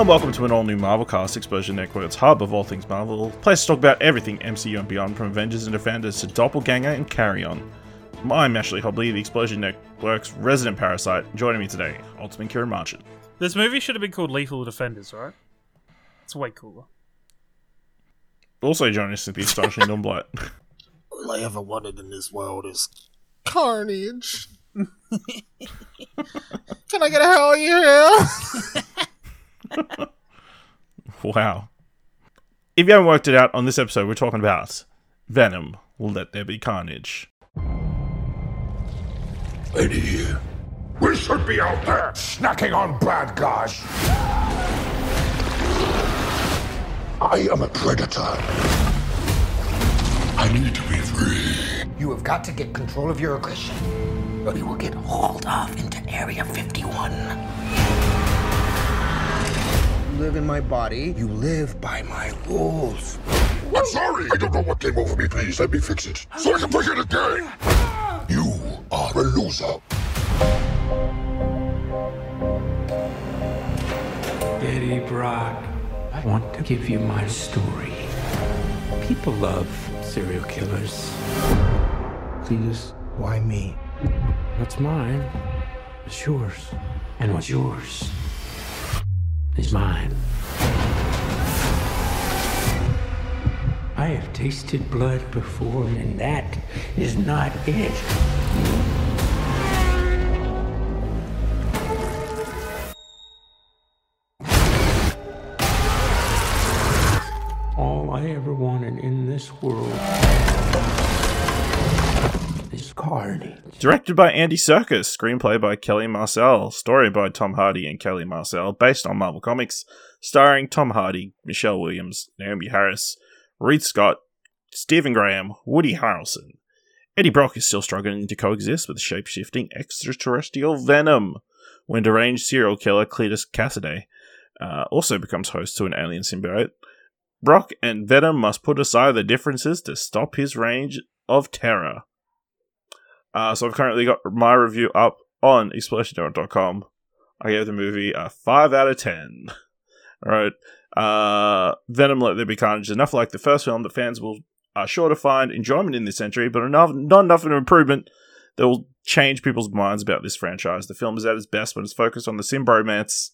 and welcome to an all new Marvel cast, Explosion Network's hub of all things Marvel. Place to talk about everything MCU and beyond, from Avengers and Defenders to Doppelganger and Carrion. I'm Ashley Hobley, the Explosion Network's resident parasite. Joining me today, Ultimate Ciaran Marchant. This movie should have been called Lethal Defenders, right? It's way cooler. Also joining us is the astonishing Dumblight. All I ever wanted in this world is carnage. Can I get a hell yeah? wow. If you haven't worked it out, on this episode we're talking about Venom, Let There Be Carnage. Lady here. We should be out there snacking on bad guys. I am a predator. I need to be free. You have got to get control of your aggression. Or you will get hauled off into Area 51. You live in my body. You live by my rules. I'm sorry. I don't know what came over me. Please let me fix it so I can play it again. You are a loser. Eddie Brock, I want to give you my story. People love serial killers. Cletus, why me? What's mine is yours. And what's yours is mine. I have tasted blood before, and that is not it. Directed by Andy Serkis, screenplay by Kelly Marcel, story by Tom Hardy and Kelly Marcel, based on Marvel Comics, starring Tom Hardy, Michelle Williams, Naomie Harris, Reid Scott, Stephen Graham, Woody Harrelson. Eddie Brock is still struggling to coexist with shape-shifting extraterrestrial venom when deranged serial killer Cletus Kasady uh, also becomes host to an alien symbiote. Brock and Venom must put aside their differences to stop his range of terror. Uh, so I've currently got my review up on ExplosionNetwork.com. I gave the movie a 5 out of 10. Alright. Uh, Venom Let There Be Carnage is enough like the first film that fans will are sure to find enjoyment in this entry, but enough, not enough of an improvement that will change people's minds about this franchise. The film is at its best when it's focused on the symbromance.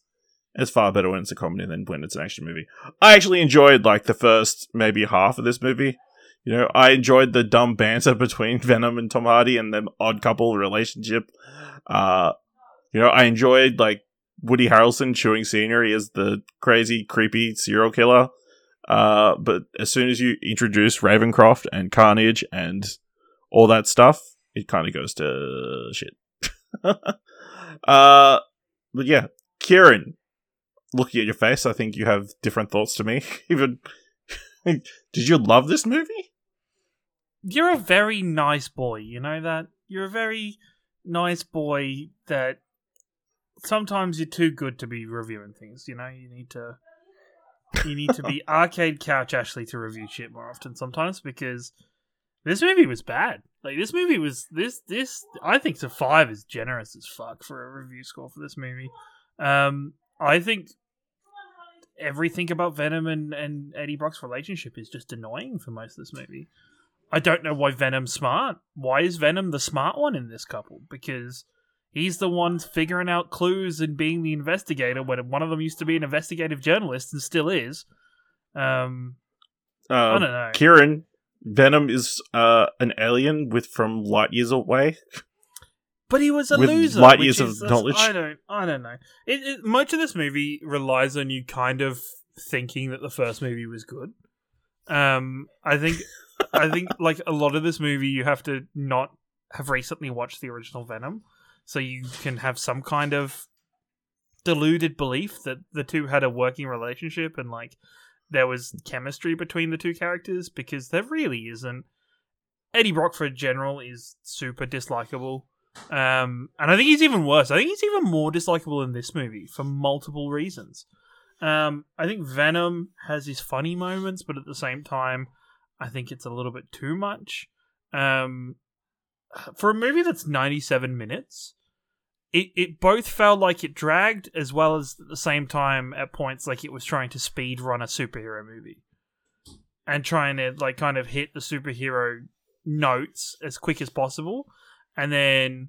It's far better when it's a comedy than when it's an action movie. I actually enjoyed like the first maybe half of this movie. You know, I enjoyed the dumb banter between Venom and Tom Hardy and the odd couple relationship. Uh, you know, I enjoyed like Woody Harrelson chewing scenery as the crazy, creepy serial killer. Uh, but as soon as you introduce Ravencroft and Carnage and all that stuff, it kind of goes to shit. uh, but yeah, Ciaran, looking at your face, I think you have different thoughts to me. Even did you love this movie? You're a very nice boy, you know that? You're a very nice boy that sometimes you're too good to be reviewing things, you know? You need to you need to be arcade couch Ashley to review shit more often sometimes because this movie was bad. Like this movie was this this I think the five is generous as fuck for a review score for this movie. Um I think everything about Venom and, and Eddie Brock's relationship is just annoying for most of this movie. I don't know why Venom's smart. Why is Venom the smart one in this couple? Because he's the one figuring out clues and being the investigator when one of them used to be an investigative journalist and still is. Um, Uh, I don't know. Ciaran, Venom is uh, an alien with from light years away. But he was a With loser. light years of knowledge. I don't. I don't know. It, it, much of this movie relies on you kind of thinking that the first movie was good. Um, I think. I think like a lot of this movie, you have to not have recently watched the original Venom, so you can have some kind of deluded belief that the two had a working relationship and like there was chemistry between the two characters because there really isn't. Eddie Brock for general is super dislikable. Um, and I think he's even worse. I think he's even more dislikable in this movie for multiple reasons. Um, I think Venom has his funny moments, but at the same time, I think it's a little bit too much. Um, for a movie that's 97 minutes, it it both felt like it dragged as well as at the same time at points like it was trying to speed run a superhero movie and trying to like kind of hit the superhero notes as quick as possible and then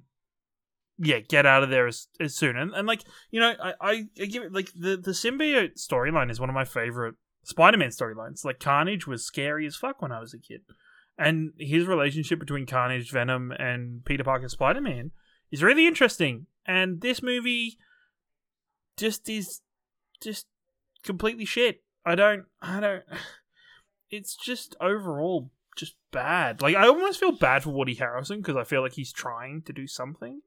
yeah get out of there as, as soon and, and like you know I, I give it like the the symbiote storyline is one of my favorite spider-man storylines. Like carnage was scary as fuck when i was a kid. And his relationship between carnage venom and peter parker spider-man is really interesting. And this movie just is just completely shit. I don't i don't it's just overall just bad. Like i almost feel bad for woody harrelson because i feel like he's trying to do something.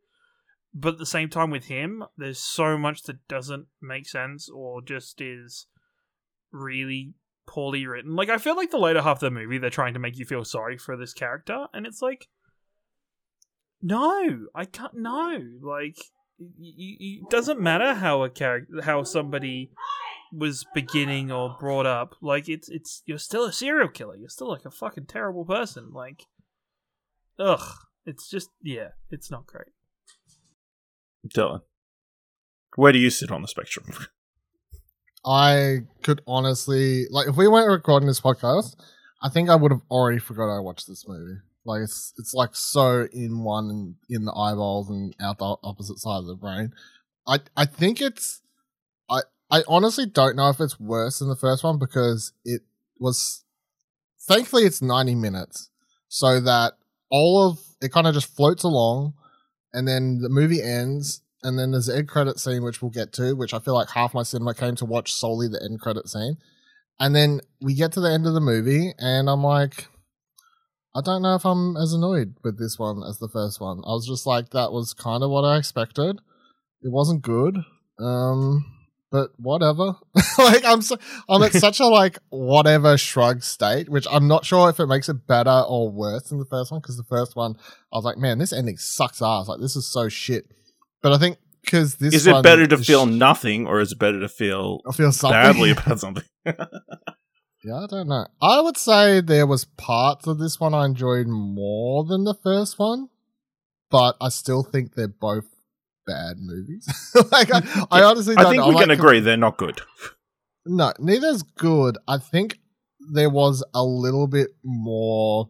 But at the same time with him there's so much that doesn't make sense or just is really poorly written. Like i feel like the later half of the movie they're trying to make you feel sorry for this character and it's like no i can't no. Like it doesn't matter how a character how somebody was beginning or brought up. Like it's it's you're still a serial killer. You're still like a fucking terrible person. Like ugh. It's just yeah it's not great. Dylan, where do you sit on the spectrum? I could honestly like if we weren't recording this podcast, I think I would have already forgot I watched this movie. Like it's it's like so in one in the eyeballs and out the opposite side of the brain. I I think it's I I honestly don't know if it's worse than the first one because it was thankfully it's 90 minutes so that all of it kind of just floats along and then the movie ends and then there's the end credit scene which we'll get to which i feel like half my cinema came to watch solely the end credit scene. And then we get to the end of the movie and i'm like i don't know if i'm as annoyed with this one as the first one. I was just like that was kind of what i expected. It wasn't good um but whatever. Like i'm so, i'm at such a like whatever shrug state which i'm not sure if it makes it better or worse than the first one because the first one i was like man this ending sucks ass. Like this is so shit but i think because this is it better to feel sh- nothing or is it better to feel I feel something badly about something? yeah i don't know i would say there was parts of this one i enjoyed more than the first one but i still think they're both bad movies like I, I honestly I don't think know. we I can like- agree they're not good. No, neither's good. I think there was a little bit more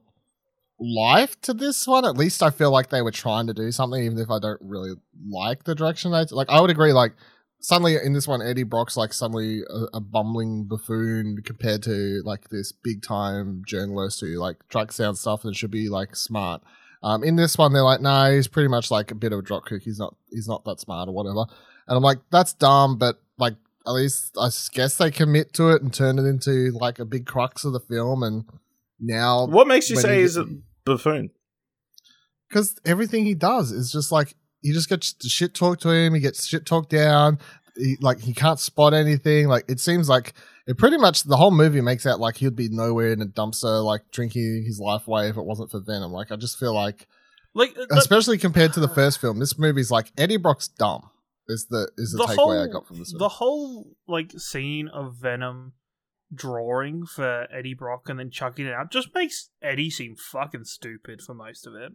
life to this one. At least I feel like they were trying to do something, even if I don't really like the direction they like. I would agree. Like suddenly in this one, Eddie Brock's like suddenly a, a bumbling buffoon compared to like this big time journalist who like tracks down stuff and should be like smart. Um, in this one, they're like, no, he's pretty much like a bit of a drop kick. He's not, he's not that smart or whatever. And I'm like, that's dumb, but like, at least I guess they commit to it and turn it into like a big crux of the film. And now, What makes you say he- he's a buffoon? because everything he does is just like you just get shit talked to him. He gets shit talked down. He, like he can't spot anything. Like it seems like it pretty much the whole movie makes out like he'd be nowhere in a dumpster, like drinking his life away if it wasn't for Venom. Like I just feel like, like uh, especially compared to the first film, this movie's like Eddie Brock's dumb. Is the is the, takeaway I got from this? the whole like scene of Venom drawing for Eddie Brock and then chucking it out just makes Eddie seem fucking stupid for most of it.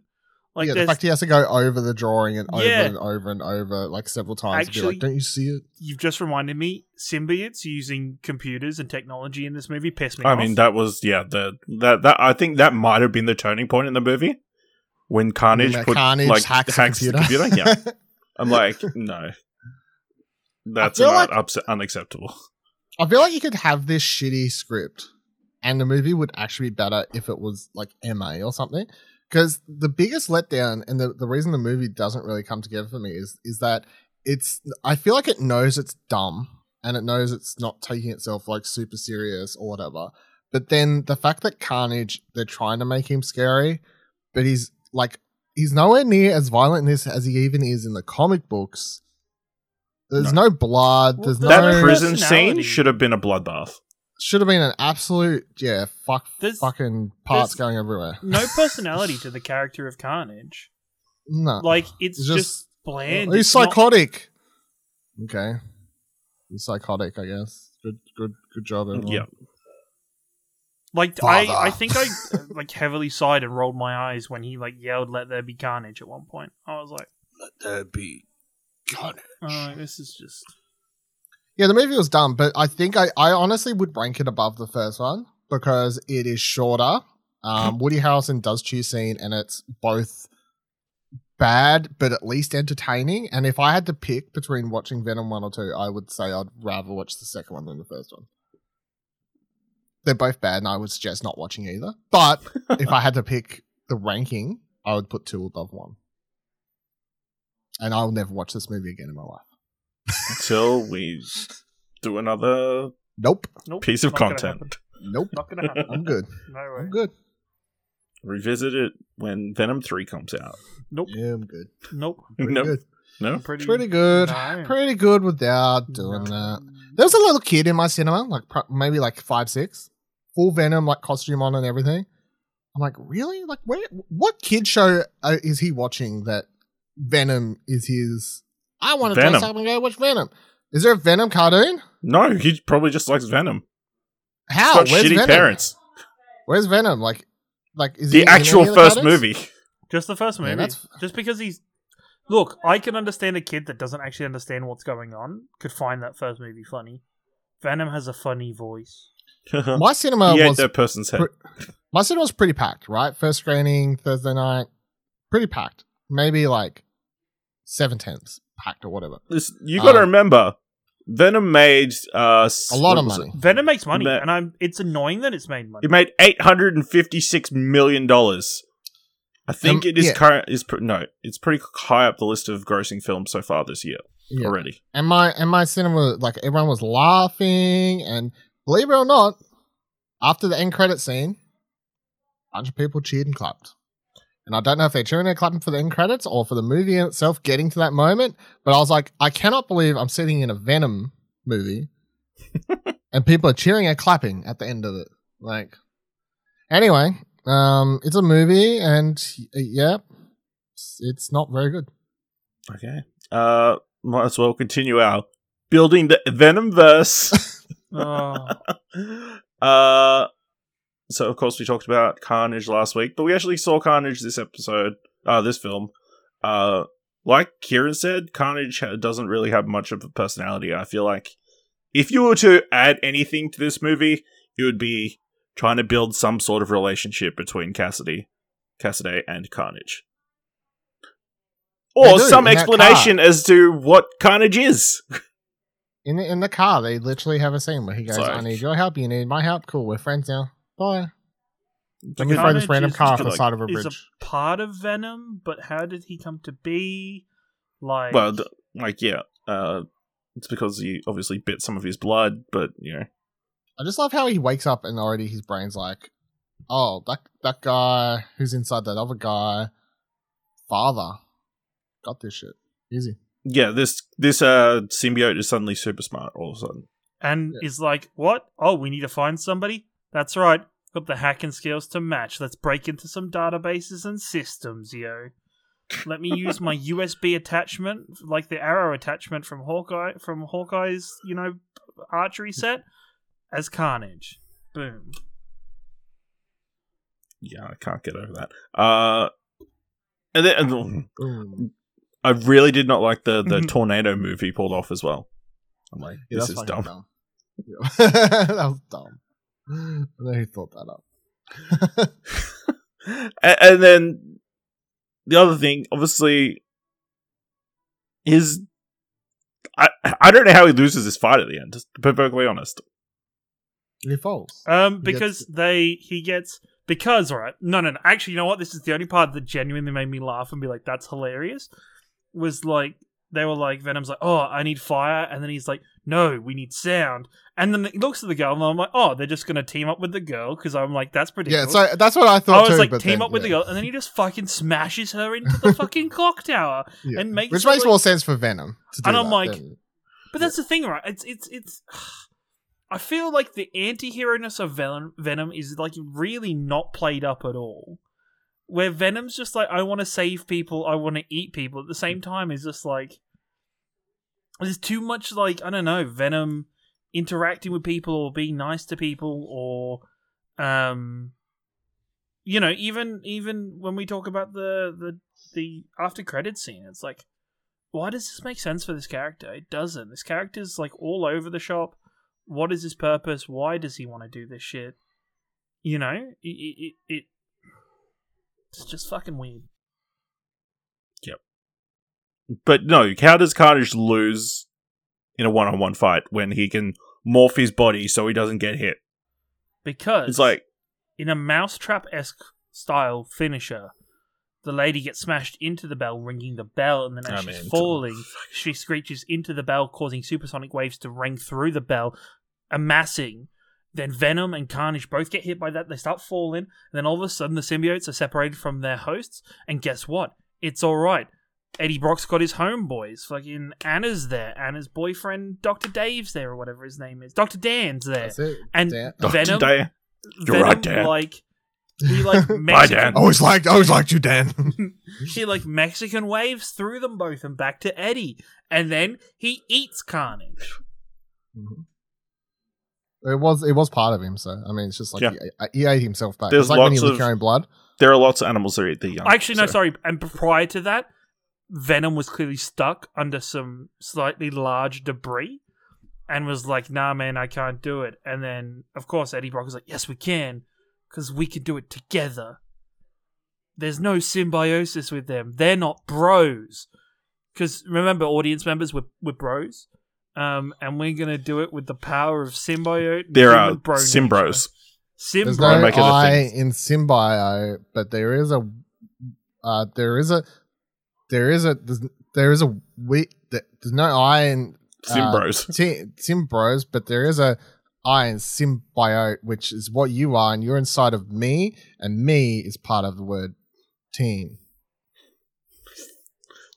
Like yeah, the fact he has to go over the drawing and over Yeah. and over and over like several times to be Actually- like, don't you see it? you've just reminded me symbiotes using computers and technology in this movie pissed me I off. mean, that was yeah. The that that I think that might have been the turning point in the movie when Carnage When put Carnage like hacks, the computer. Yeah, I'm like, no, that's feel not like- upset, unacceptable. I feel like you could have this shitty script and the movie would actually be better if it was like MA or something. Because the biggest letdown and the, the reason the movie doesn't really come together for me is is that it's I feel like it knows it's dumb and it knows it's not taking itself like super serious or whatever. But then the fact that Carnage, they're trying to make him scary, but he's like he's nowhere near as violent as he even is in the comic books. There's no, blood. Well, there's There's that no no prison scene should have been a bloodbath. should have been an absolute yeah fuck There's- fucking parts there's- going everywhere. no personality to the character of Carnage. No, Like it's It's just, just- bland. he's It's not- psychotic. Okay, he's psychotic. I guess. Good, good, good job. Everyone. Yeah, Like Father. I, I think I uh, like heavily sighed and rolled my eyes when he like yelled, "Let there be carnage!" At one point, I was like, Let there be Got it. Oh, this is just. Yeah, the movie was dumb, but I think I, I honestly would rank it above the first one because it is shorter. Um, Woody Harrelson does choose scene, and it's both bad but at least entertaining. And if I had to pick between watching Venom one or two, I would say I'd rather watch the second one than the first one. They're both bad, and I would suggest not watching either. But if I had to pick the ranking, I would put two above one. And I'll never watch this movie again in my life. Until we do another Nope. Nope, piece of not gonna content. Nope. Not gonna happen. I'm good. No way. I'm good. Revisit it when Venom 3 comes out. Nope. Yeah, I'm good. Nope. Pretty Nope. good. No? Pretty, Pretty good. No. Pretty good without doing that. There was a little kid in my cinema, like pro- maybe like five, six, full Venom like costume on and everything. I'm like, really? Like, where? What kid show uh, is he watching that Venom is his? I want to Venom. dress up and go watch Venom. Is there a Venom cartoon? No, he probably just likes Venom. How? He's got Where's shitty Venom? parents. Where's Venom? Like, like is he The in actual the first cartoons? movie. Just the first Yeah, movie. that's- Just because he's. Look, I can understand a kid that doesn't actually understand what's going on could find that first movie funny. Venom has a funny voice. My cinema he ate was that person's head. pre- my cinema was pretty packed, right? First screening Thursday night, pretty packed. Maybe like seven tenths packed or whatever. This- you got to Um, remember, Venom made uh, A lot of money. Venom makes money, Ma- and I'm. It's annoying that it's made money. It made eight hundred and fifty-six million dollars. I think Um, it is yeah. current. Is pr- no, it's pretty high up the list of grossing films so far this year Yeah. already. and my and my cinema like everyone was laughing and believe it or not after the end credit scene a bunch of people cheered and clapped and i don't know if they're cheering and clapping for the end credits or for the movie in itself getting to that moment but i was like i cannot believe i'm sitting in a venom movie and people are cheering and clapping at the end of it like anyway um it's a movie and yeah it's, it's not very good Okay. Uh, might as well continue our building the Venom verse. Oh, uh, so of course we talked about Carnage last week, but we actually saw Carnage this episode, uh, this film. Uh, like Ciaran said, Carnage doesn't really have much of a personality. I feel like if you were to add anything to this movie, it would be trying to build some sort of relationship between Kasady, Kasady and Carnage. Or do, some explanation as to what Carnage is. In the, in the car, they literally have a scene where he goes, "I need your help. You need my help. Cool, we're friends now. Bye." Then we Carnage find this random is car off the like- side of a is bridge. a part of Venom, but how did he come to be? Like, Well, th- like yeah, uh, it's because he obviously bit some of his blood, but you know, I just love how he wakes up and already his brain's like, "Oh, that that guy who's inside that other guy, father, got this shit easy." yeah, this this uh symbiote is suddenly super smart all of a sudden. and Yeah. is like, what? Oh, we need to find somebody. That's right. Got the hacking skills to match. Let's break into some databases and systems, yo. Let me use my USB attachment, like the arrow attachment from Hawkeye, from Hawkeye's, you know, archery set, as Carnage. Boom. Yeah, I can't get over that. Uh, and then and Boom. I really did not like the the tornado move he pulled off as well. I'm like, Yeah, this is fucking dumb. Yeah. that was dumb. I don't know who thought that up. and, and then the other thing, obviously, is I I don't know how he loses this fight at the end. Just to be perfectly honest. he falls. Um, He gets- because they he gets because all right, no, no, no. Actually, you know what? This is the only part that genuinely made me laugh and be like, "That's hilarious." Was like they were like Venom's like, "Oh, I need fire," and then he's like, "No, we need sound." And then he looks at the girl, and I'm like, "Oh, they're just gonna team up with the girl," because I'm like, "That's pretty." Yeah, so that's what I thought I was too. like, team then, up with the girl, and then he just fucking smashes her into the fucking clock tower. Yeah. and makes which makes like- more sense for Venom. To do And I'm that like- than- But that's the thing, right? It's it's it's. I feel like the anti-hero-ness of Venom, Venom is like really not played up at all. Where Venom's just like, I want to save people, I want to eat people. At the same time, is just like there's too much like I don't know Venom interacting with people or being nice to people or um you know even even when we talk about the the the after credit scene it's like why does this make sense for this character? It doesn't. This character's like all over the shop. What is his purpose? Why does he want to do this shit? You know, it, it, it, it it's just fucking weird. Yep. But no, how does Carnage lose in a one-on-one fight when he can morph his body so he doesn't get hit? Because It's like in a mousetrap esque style finisher, the lady gets smashed into the bell, ringing the bell, and then as I she's mean, falling, she screeches into the bell, causing supersonic waves to ring through the bell, amassing. Then Venom and Carnage both get hit by that. They start falling. And then all of a sudden, the symbiotes are separated from their hosts. And guess what? It's all right. Eddie Brock's got his homeboys. Fucking Anna's there. Anna's boyfriend, Dr. Dave's there, or whatever his name is. Dr. Dan's there. That's it. And Dan. Dr. Venom, Day. You're Venom, right, Dan. like he like Bye, Mexican, Dan. Always liked, always liked you, Dan. he like Mexican waves through them both and back to Eddie, and then he eats Carnage. Mm-hmm. It was, it was part of him. So I mean, it's just like Yeah. he, uh, he ate himself back. There's it's like when lots he was of- carrying blood. There are lots of animals that eat the young. Actually, no, so- sorry. And prior to that, Venom was clearly stuck under some slightly large debris, and was like, "Nah, man, I can't do it." And then, of course, Eddie Brock was like, "Yes, we can, because we can do it together." There's no symbiosis with them. They're not bros. Because remember, audience members, we're, we're bros. Um, and we're gonna do it with the power of symbiote. There are bro nature. Symbros. There's no make it a I thing. in Symbio, but there is a, uh, there is a, there is a, there's, a we. There's no I in uh, Symbros. Ti- Symbros, but there is a I in symbiote, which is what you are, and you're inside of me, and me is part of the word team.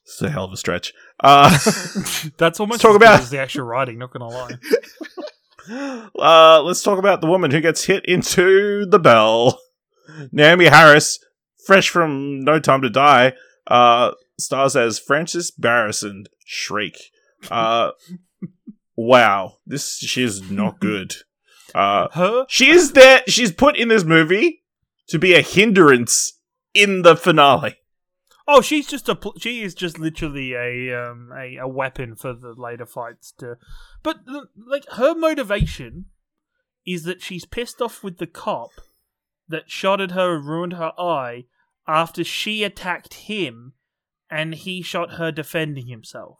It's a hell of a stretch. Uh, That's almost talk about- as the actual writing. Not gonna lie. uh, let's talk about the woman who gets hit into the bell. Naomie Harris, fresh from No Time to Die, uh, stars as Frances Barrison Shriek. Uh, wow, this she is not good. Uh, Her she is there. She's put in this movie to be a hindrance in the finale. Oh, she's just a. pl- She is just literally a um a, a weapon for the later fights. To, but l- like her motivation is that she's pissed off with the cop that shot at her and ruined her eye after she attacked him, and he shot her defending himself.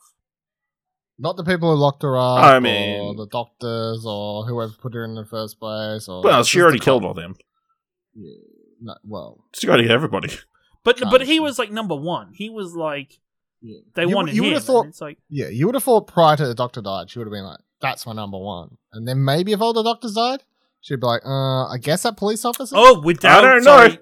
Not the people who locked her up, I or the doctors, or whoever put her in the first place. Or Well, she already killed cop. all them. Yeah, no, well, She got to hit everybody. But Can't but he was like number one. He was like yeah. they You- wanted you him. would have thought it's like Yeah, you would have thought prior to the doctor died, she would have been like, "That's my number one," and then maybe if all the doctors died, she'd be like, "Uh, I guess that police officer." oh, without I don't sorry, know.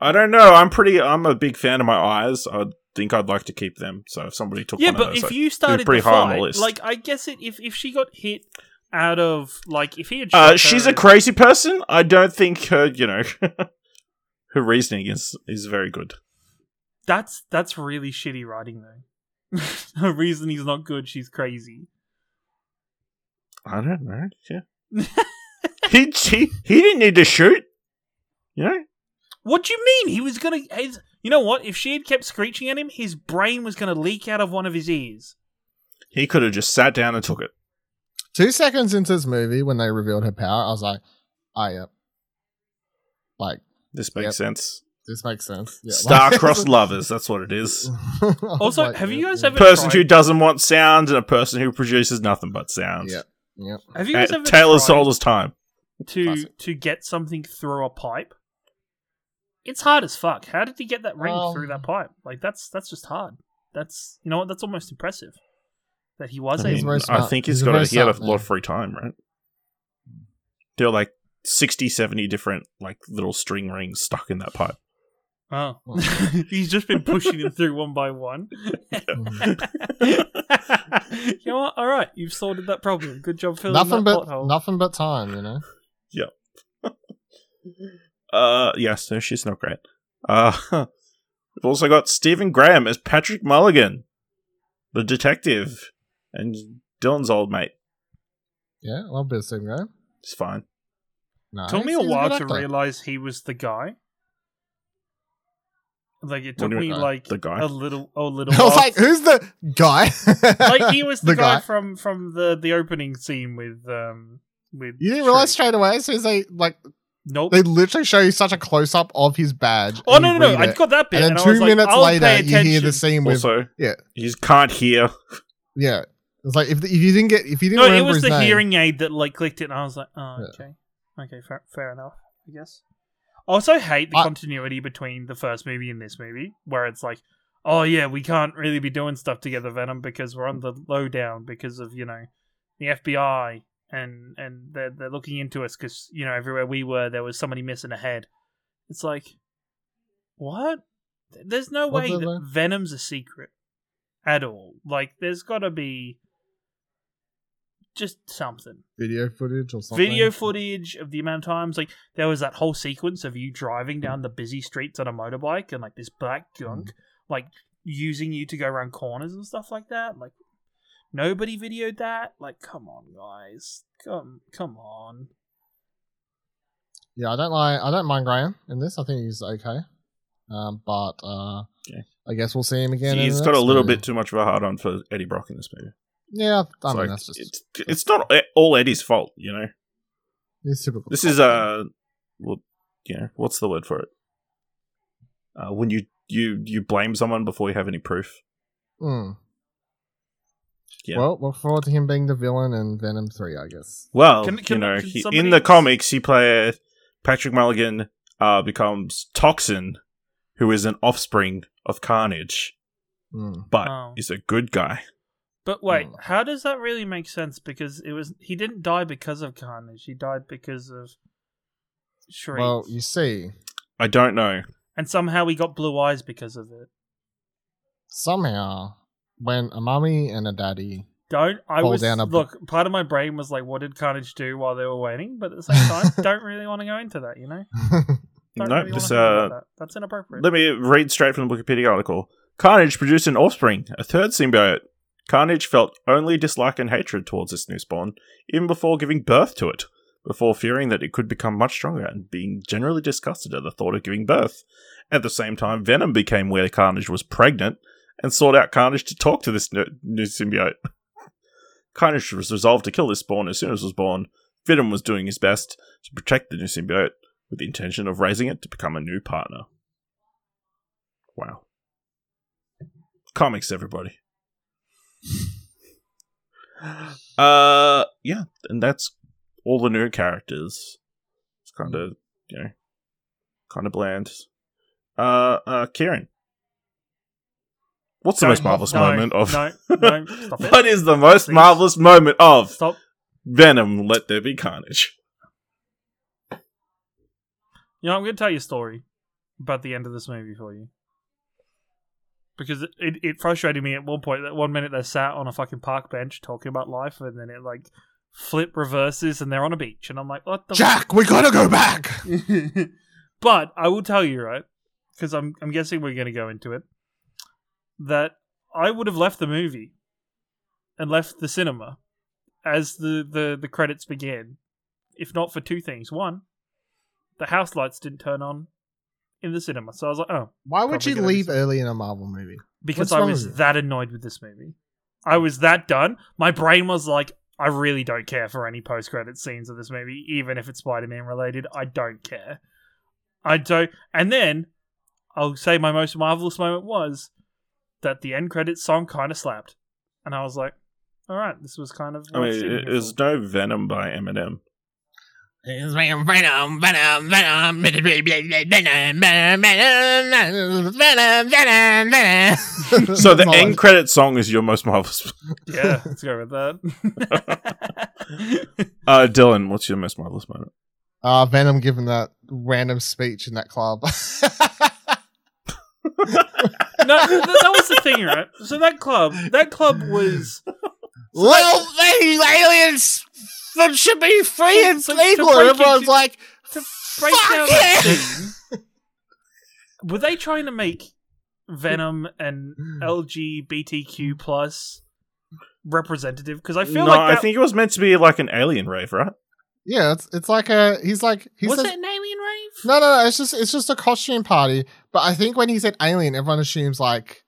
I don't know. I'm pretty. I'm a big fan of my eyes. I think I'd like to keep them. So if somebody took Yeah, one but of those, if I'd- you started pretty the high on the list. like I guess it if if she got hit out of like if he had shot uh, she's her a crazy person. I don't think her, you know, her reasoning is is very good. that's that's really shitty writing though. Her reason he's not good, she's crazy. I don't know. Yeah. he, he he didn't need to shoot. You know. What do you mean? He was gonna. His, you know what? If she had kept screeching at him, his brain was gonna leak out of one of his ears. He could have just sat down and took it. Two seconds into this movie, when they revealed her power, I was like, "Ah, yep." Like This makes Yep. sense. this makes sense. Yeah, Star-crossed lovers. That's what it is. Also, like, have you yep, guys yep, ever- Person who doesn't want sound and a person who produces nothing but sound. Yeah. Yep. Have you Uh, guys ever Taylor tried sold his time. to Classic. to get something through a pipe? It's hard as fuck. How did he get that ring Um, through that pipe? Like that's that's just hard. That's you know what? That's almost impressive that he was I, mean, able. I think He's he's a got a, he had a lot of free time, right? There are like 60, 70 different like little string rings stuck in that pipe. Oh, he's just been pushing them through one by one. you know what? All right, you've sorted that problem. Good job filling Nothing that but pothole. nothing but time, you know. Yep. uh, yeah, so she's not great. Uh, we've also got Stephen Graham as Patrick Mulligan, the detective, and Dylan's old mate. Yeah, I love a bit of Stephen Graham. It's fine. No, Took me a while good to realize he was the guy. Like it took me mean, uh, like the guy? a little, a little. I was while. like, who's the guy? like he was the, guy, guy. from from the the opening scene with um with. You didn't realize straight away as soon as they like Nope. they literally show you such a close up of his badge. oh no no no! I it, got that bit, and then I two was like, minutes I'll later, you hear the attention. scene with Also, yeah. you just can't hear. yeah. It's like if, if you didn't get if you didn't No, it was his the name, hearing aid that like clicked it, and I was like, oh, Yeah. okay, okay, fair, fair enough, I guess. I also hate the I- continuity between the first movie and this movie, where it's like, oh yeah, we can't really be doing stuff together, Venom, because we're on the lowdown because of you know the FBI and and they're they're looking into us because you know everywhere we were there was somebody missing a head. It's like, what? There's no way that Venom's a secret at all. Like, there's got to be just something video footage or something. video footage of the amount of times like there was that whole sequence of you driving down the busy streets on a motorbike and like this black junk like using you to go around corners and stuff like that like nobody videoed that like come on guys come come on Yeah, I don't like I don't mind Graham in this. I think he's okay. Um, but uh, Okay. I guess we'll see him again. He's got a little movie. bit too much of a hard on for Eddie Brock in this movie. Yeah, I It's mean like, that's just it's, it's not all Eddie's fault, you know. he's typical. This is uh, well, you know, what's the word for it? Uh, when you you you blame someone before you have any proof. Mm. Yeah. Well, look forward to him being the villain in Venom Three, I guess. Well, Can- can- you know, he, in the comics, he play Patrick Mulligan uh, becomes Toxin, who is an offspring of Carnage, Mm. but Oh. is a good guy. But wait Hmm. how does that really make sense because it was he didn't die because of carnage he died because of Shriek. Well, you see, I don't know. and somehow he got blue eyes because of it somehow when a mummy and a daddy, Don't I was down a- look. Part of my brain was like, "What did Carnage do while they were waiting?" But at the same time, don't really want to go into that. You know, don't No, really this, uh, that. That's inappropriate. Let me read straight from the Wikipedia article. Carnage produced an offspring, a third symbiote. Carnage felt only dislike and hatred towards this new spawn, even before giving birth to it, before fearing that it could become much stronger and being generally disgusted at the thought of giving birth. At the same time, Venom became where Carnage was pregnant and sought out Carnage to talk to this new, symbiote. Carnage was resolved to kill this spawn as soon as it was born. Venom was doing his best to protect the new symbiote with the intention of raising it to become a new partner. Wow. Comics, everybody. uh, yeah, and that's all the new characters. It's kind of, you know, kind of bland. Uh, uh, Ciaran. What's the most marvelous no, moment of? no, no, stop it. what is the most Please. marvelous moment of Stop. Venom? Let there be carnage. You know, I'm going to tell you a story about the end of this movie for you. Because it, it, it frustrated me at one point that one minute they're sat on a fucking park bench talking about life, and then it like flip reverses and they're on a beach, and I'm like, what the Jack, we gotta go back. but I will tell you, right? Because I'm I'm guessing we're going to go into it. That I would have left the movie and left the cinema as the the the credits began, if not for two things. One, the house lights didn't turn on in the cinema, so I was like, oh, Why would you leave early in a Marvel movie? because What's I was that annoyed with this movie. I was that done. My brain was like, I really don't care for any post credit scenes of this movie, even if it's Spider Man related. I don't care. I don't. And then I'll say my most marvelous moment was that the end credits song kind of slapped, and I was like, all right, this was kind of. I what I've mean, seen it, it was no Venom by Eminem. Venom, Venom, Venom, Venom, Venom. So the end credit song is your most marvelous. yeah, let's go with that. uh, Dylan, what's your most marvelous moment? Uh, Venom giving that random speech in that club. no, that was the thing, right? So that club, that club was. Little aliens should be free and So- so legal. And everyone's into- like, to break Fuck down that yeah! scene. Were they trying to make Venom an hmm. LGBTQ plus representative? Because I feel no, like that, I think it was meant to be like an alien rave, right? Yeah, it's it's like a he's like he Was says it an alien rave? no no no it's just it's just a costume party. But I think when he said alien, everyone assumes like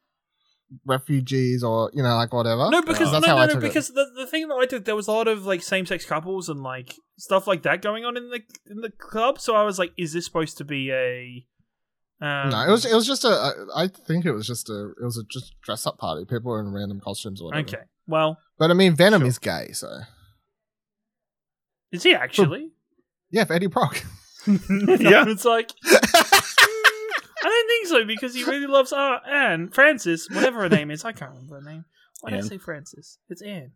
refugees or you know like whatever. No, because that's no, no, no, took it. because the, the thing that I took there was a lot of like same sex couples and like stuff like that going on in the in the club. So I was like, is this supposed to be a? Um, no, it was it was just a. I I think it was just a. It was a just dress up party. People were in random costumes or whatever. okay. Well, but I mean, Venom Sure. is gay, so is he actually? yeah, for Eddie Brock. Yeah. it's like I don't think so because he really loves uh, Anne Francis, whatever her name is. I can't remember her name. Why did I Anne. say Francis? It's Anne.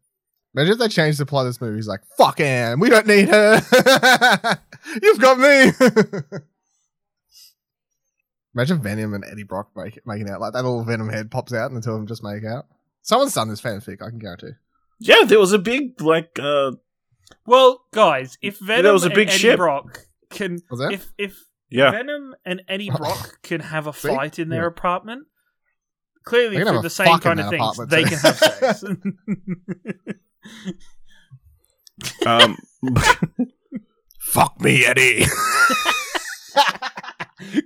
Imagine if they changed the plot of this movie. He's like, "Fuck Anne, we don't need her. You've got me." Imagine Venom and Eddie Brock make, making out like that. Little Venom head pops out, and the two of them just make out. Someone's done this fanfic. I can guarantee. Yeah, there was a big like uh Well, guys, if Venom There was a and big Eddie ship. Brock can, Was there? if if yeah. Venom and Eddie Brock can have a fight in their Yeah. apartment. Clearly, They can through the same kind of things, they too. can have sex. Um Fuck me, Eddie.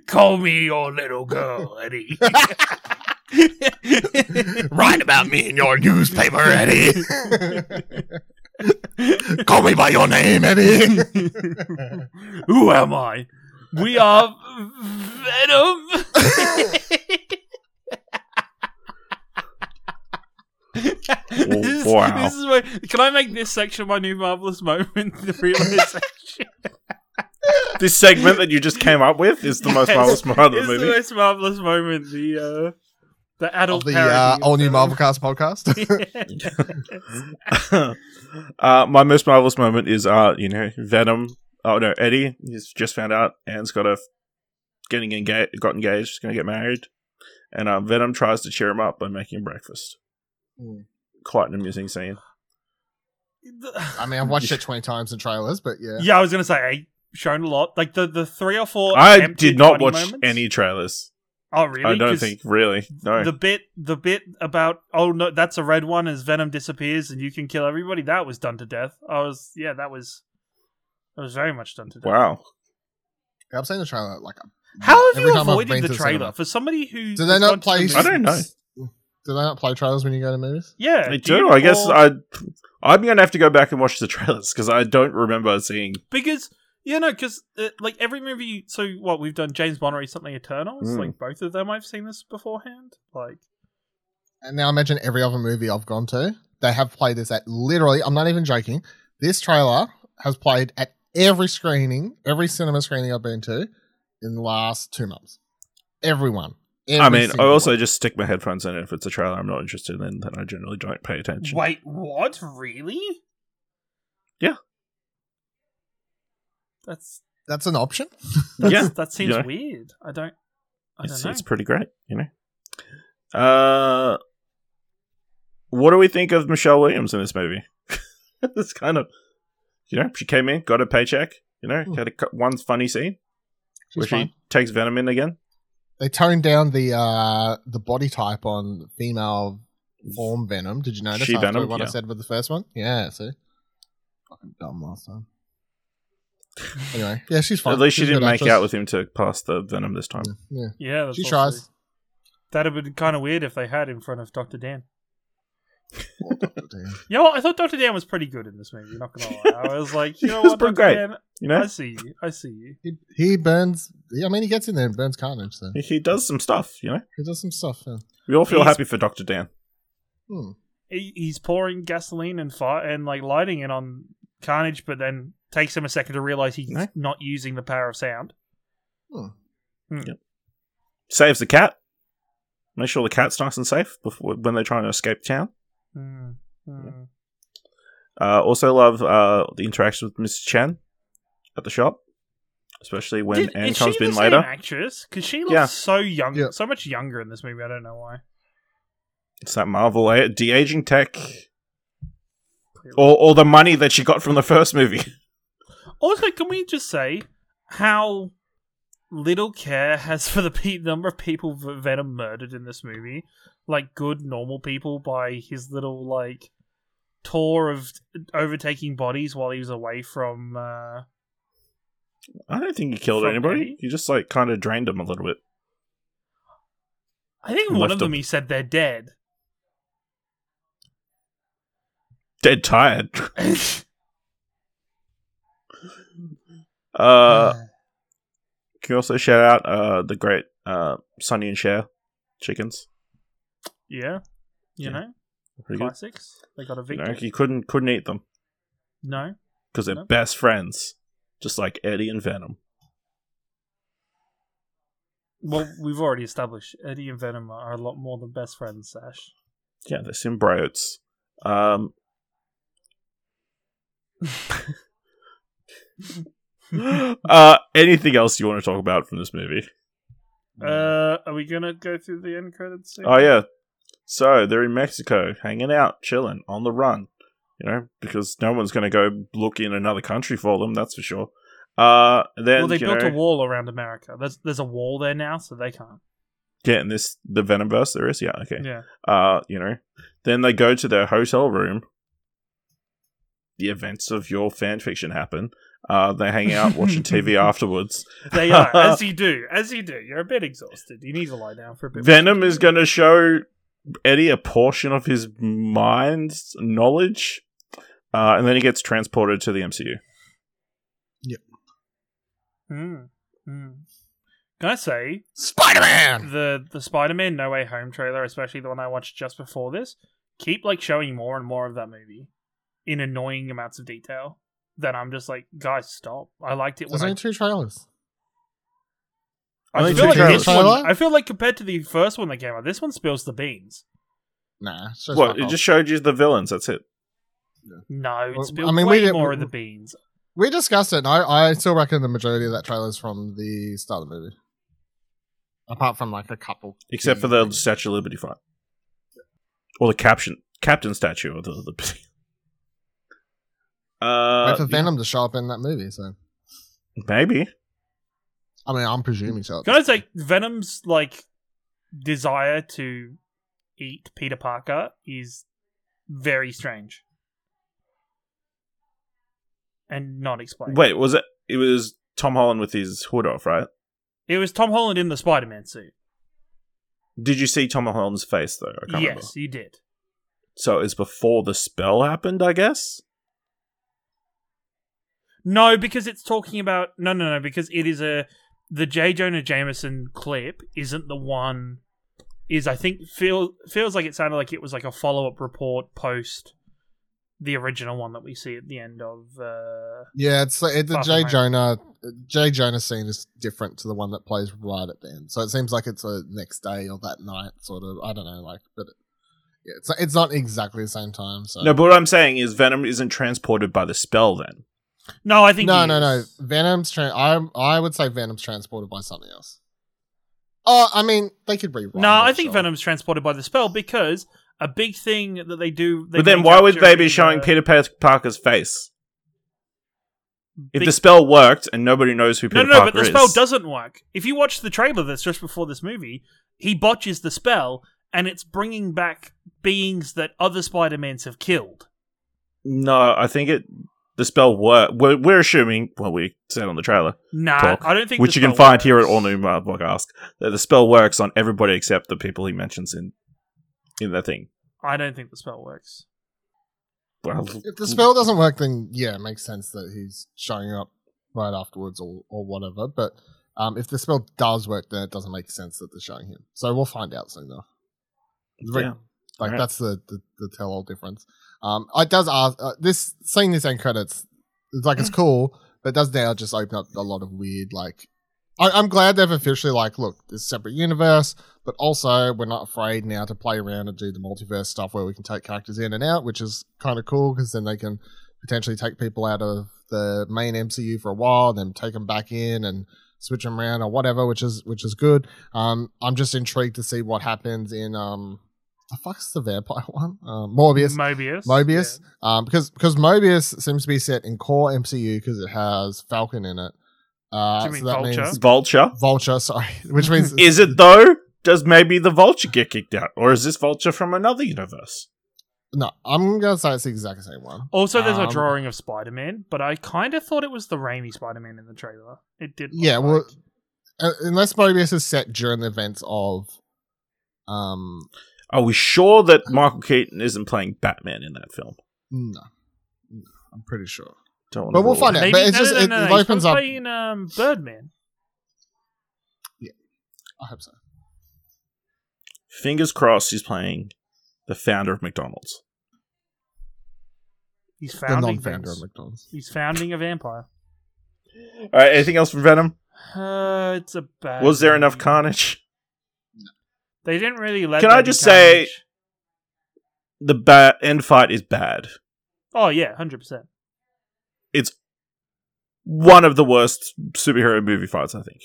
Call me your little girl, Eddie. Write about me in your newspaper, Eddie. Call me by your name, Eddie. Who am I? We are Venom. this, wow. this is my, can I make this section my new marvelous moment? The realization. this segment that you just came up with is the most marvelous part of the movie. the most marvelous moment. The uh, the adult of the uh, all new Marvel Cast podcast. uh, my most marvelous moment is, uh, you know, Venom. Oh no, Eddie. He's just found out Anne's got a getting engaged, got engaged, is going to get married, and uh, Venom tries to cheer him up by making him breakfast. Hmm. Quite an amusing scene. I mean, I've watched it twenty times in trailers, but yeah. yeah, I was gonna say I shown a lot. Like the the three or four. I did not watch moments. any trailers. Oh really? I don't think really. No. the bit the bit about oh no that's a red one as Venom disappears and you can kill everybody that was done to death. I was yeah that was that was very much done to death. wow. Yeah, I've seen the trailer like How have you avoided been the trailer cinema. for somebody who? Do they not play- the I don't know. Do they not play trailers when you go to movies? Yeah, They do do. I guess recall- I. I'm gonna have to go back and watch the trailers because I don't remember seeing. because yeah no because uh, like every movie. So what we've done James Bond recently Eternals Mm. like both of them I've seen this beforehand like And now imagine every other movie I've gone to, they have played this at literally, I'm not even joking. This trailer has played at every screening, every cinema screening I've been to in the last two months. Everyone. I mean, I also one. just stick my headphones in. If it's a trailer I'm not interested in, then I generally don't pay attention. wait what really Yeah. that's That's an option. That's, Yeah, that seems yeah. weird. I don't. I don't know. it's pretty great, you know. Uh, what do we think of Michelle Williams in this movie? it's kind of, you know, she came in, got a paycheck, you know, Hmm. had a, one funny scene She's where fine. she takes Venom in again. They toned down the uh the body type on female form Venom. Did you notice She after Venom, what I yeah. said with the first one? Yeah, see? Fucking dumb last time. Anyway, yeah, she's fine. At least she She's a didn't make actress. out with him to pass the Venom this time. Yeah. yeah, that's She also- tries. That'd have been kind of weird if they had in front of Doctor Dan. Poor Dan. You know, what? I thought Doctor Dan was pretty good in this movie. Not gonna lie, I was like, you know He what, pretty Dr. great. Dan, You know, I see you. I see you. He, he burns. I mean, he gets in there and burns carnage. So he, he does some stuff. You know, he does some stuff. Yeah. we all feel He's- happy for Doctor Dan. Hmm. He, he's pouring gasoline and fire and like lighting it on Carnage, but then takes him a second to realize he's No. not using the power of sound. Saves the cat. Make sure the cat's nice and safe before when they're trying to escape town. Hmm. Hmm. Uh, also love uh, the interaction with Mrs. Chen at the shop, especially when Did- Anne is comes in later. Same actress, because she looks Yeah. so young, Yeah. so much younger in this movie. I don't know why. It's that Marvel a- de aging tech, or or the money that she got from the first movie. Also, can we just say how little care has for the pe- number of people V- Venom murdered in this movie? Like good, normal people by his little like tour of overtaking bodies while he was away from. Uh, I don't think he killed anybody. Eddie? He just like kind of drained them a little bit. I think one of them them. he said they're dead. Dead tired. uh, can you also shout out uh the great uh Sonny and Cher chickens? Yeah, you Yeah. know, Pretty good. classics. They got a You victory. know, you couldn't couldn't eat them no, because they're No. best friends, just like Eddie and Venom. well, we've already established Eddie and Venom are a lot more than best friends. Sash. Yeah, they're symbiotes. Um, uh, anything else you want to talk about from this movie? Uh, are we gonna go through the end credits? Scene? Oh yeah. So they're in Mexico, hanging out, chilling, on the run. You know, because no one's going to go look in another country for them. That's for sure. Uh, then well, they built know, a wall around America. There's there's a wall there now, so they can't. Yeah, in this the Venomverse there is. Yeah, okay. Yeah. Uh, you know, then they go to their hotel room. The events of your fan fiction happen. Uh, they hang out watching TV afterwards. They are, as you do, as you do. You're a bit exhausted. You need to lie down for a bit. Venom is going to show Eddie a portion of his mind's knowledge, uh, and then he gets transported to the MCU. Mm. Mm. Can I say Spider Man. the the Spider-Man No Way Home trailer, especially the one I watched just before this, keep like showing more and more of that movie in annoying amounts of detail. That I'm just like, guys, stop. I liked it There's when I only two trailers. I feel like this one. I feel like compared to the first one that came out, this one spills the beans. Nah, it's just What? It just showed you the villains. That's it. No, it Well, spilled I mean, we way did- more we- of the beans. we discussed it. And I I still reckon the majority of that trailer is from the start of the movie. Apart from like a couple, Except for the things. Statue of Liberty fight. Or the caption, captain statue of the Liberty. Uh, Wait for Venom to show up in that movie. So maybe. I mean, I'm presuming so. Can I say Venom's like desire to eat Peter Parker is very strange and not explained. Wait, was it? It was Tom Holland with his hood off, right? it was Tom Holland in the Spider-Man suit. Did you see Tom Holland's face though? I can't Yes, remember. you did. So it's before the spell happened, I guess. No, because it's talking about no, no, no. Because it is a the J. Jonah Jameson clip isn't the one. Is I think feel feels like it sounded like it was like a follow up report post the original one that we see at the end of. Uh, Yeah, it's it, the Far Jay From Jonah Jay Jonah scene is different to the one that plays right at the end. So it seems like it's a next day or that night, sort of. I don't know, like, but it, yeah, it's it's not exactly the same time. So No, but what I'm saying is Venom isn't transported by the spell. Then no, I think no, he no, no. Venom's tra- I I would say Venom's transported by something else. Oh, I mean, they could rewrite. No, I think sure. Venom's transported by the spell because a big thing that they do. They but then why would capture they be is, showing uh, Peter Parker's face if big- the spell worked and nobody knows who Peter No, no, no, Parker but the is? spell doesn't work. If you watch the trailer that's just before this movie, he botches the spell, and it's bringing back beings that other Spider-Mans have killed. No, I think it. The spell work. We're, we're assuming. Well, we said on the trailer, Nah, Talk, I don't think. which the you can spell find here at. All New uh, Podcast, that the spell works on everybody except the people he mentions in in the thing. I don't think the spell works. Well, If the spell doesn't work, then yeah, it makes sense that he's showing up right afterwards or, or whatever. But um, if the spell does work, then it doesn't make sense that they're showing him. So we'll find out soon, though. Like, Yeah. like Alright. that's the, the the tell all difference. Um, I does ask uh, this seeing this end credits. It's like it's cool, but it does now just open up a lot of weird like. I, I'm glad they've officially like, look, this separate universe, but also we're not afraid now to play around and do the multiverse stuff where we can take characters in and out, which is kind of cool because then they can potentially take people out of the main MCU for a while, then take them back in and switch them around or whatever, which is which is good. Um, I'm just intrigued to see what happens in um, the fuck's the vampire one? Um, Morbius. Mobius. Mobius, um, because because Mobius seems to be set in core MCU because it has Falcon in it. Uh, Do you mean so that Vulture? means Vulture. Vulture. Sorry, which means Is it though? Does maybe the Vulture get kicked out, or is this Vulture from another universe? No, I'm gonna say it's the exact same one. Also, there's a Um, drawing of Spider Man, but I kind of thought it was the Raimi Spider Man in the trailer. It did. look Yeah, well, like- uh, unless Mobius is set during the events of, um, Are we sure that Michael Keaton isn't playing Batman in that film? no, no I'm pretty sure. Don't wanna But we'll find out. maybe but it's no, just- no, it- no, it no, he's opens supposed up- to play um, Birdman. Yeah, I hope so. Fingers crossed he's playing the founder of McDonald's. He's The founding non-founder things. of McDonald's. He's founding a vampire. All right, anything else from Venom? Uh, it's a bad. Was there enough carnage? They didn't really let. Can I just say-. The ba- end fight is bad. Oh yeah, hundred percent. It's one of the worst superhero movie fights, I think.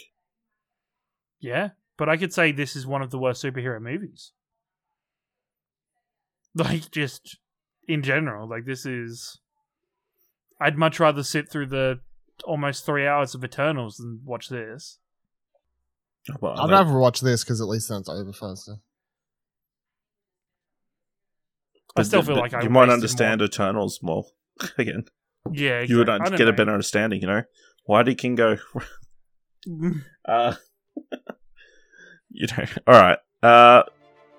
Yeah, but I could say this is one of the worst superhero movies. Like just in general, like this is. I'd much rather sit through the almost three hours of Eternals than watch this. Well, I'd that- rather watch this because at least then it's over faster. I still feel but like I you might understand more. Eternals more. Again, Yeah, you would exactly. I un- don't get a better understanding. You know, why did King go? uh, you know, all right. Uh,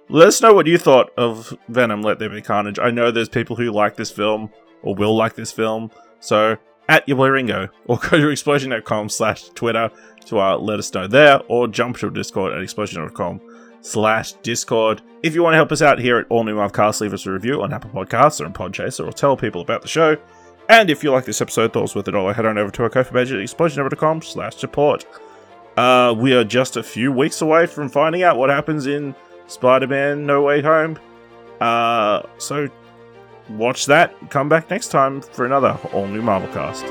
let us know what you thought of Venom. Let there be carnage. I know there's people who like this film or will like this film. So at your boy Ringo or go to explosion.com slash Twitter to uh, let us know there or jump to Discord at explosion.com slash Discord. If you want to help us out here at All New Marvcast, leave us a review on Apple Podcasts or on Podchaser or tell people about the show. And if you like this episode, thought it was worth it all, head on over to our Ko-fi page at explosion.com slash support. Uh, we are just a few weeks away from finding out what happens in Spider-Man No Way Home. Uh, so watch that. Come back next time for another all new Marvel cast.